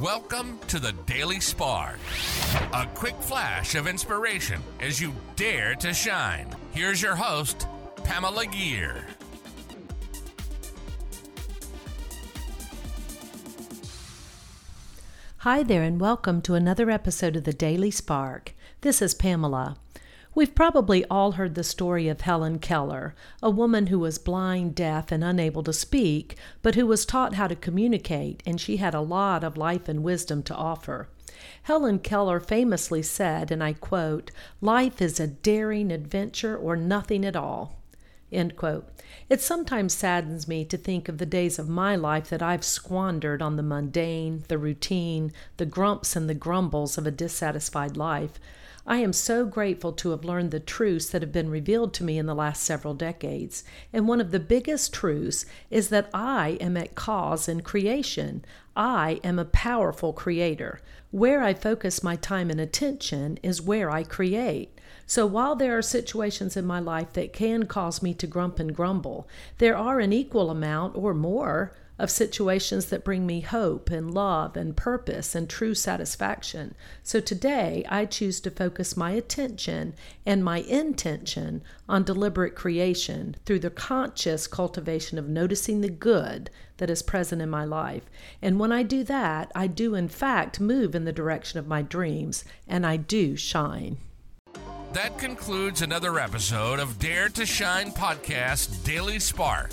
Welcome to the Daily Spark. A quick flash of inspiration as you dare to shine. Here's your host, Pamela Gear. Hi there, and welcome to another episode of the Daily Spark. This is Pamela. We've probably all heard the story of Helen Keller, a woman who was blind, deaf, and unable to speak, but who was taught how to communicate, and she had a lot of life and wisdom to offer. Helen Keller famously said, and I quote, Life is a daring adventure or nothing at all. End quote. It sometimes saddens me to think of the days of my life that I've squandered on the mundane, the routine, the grumps and the grumbles of a dissatisfied life. I am so grateful to have learned the truths that have been revealed to me in the last several decades. And one of the biggest truths is that I am at cause in creation. I am a powerful creator. Where I focus my time and attention is where I create. So while there are situations in my life that can cause me to grump and grumble, there are an equal amount or more of situations that bring me hope and love and purpose and true satisfaction. So today I choose to focus my attention and my intention on deliberate creation through the conscious cultivation of noticing the good that is present in my life. And when I do that, I do in fact move in the direction of my dreams and I do shine. That concludes another episode of Dare to Shine Podcast Daily Spark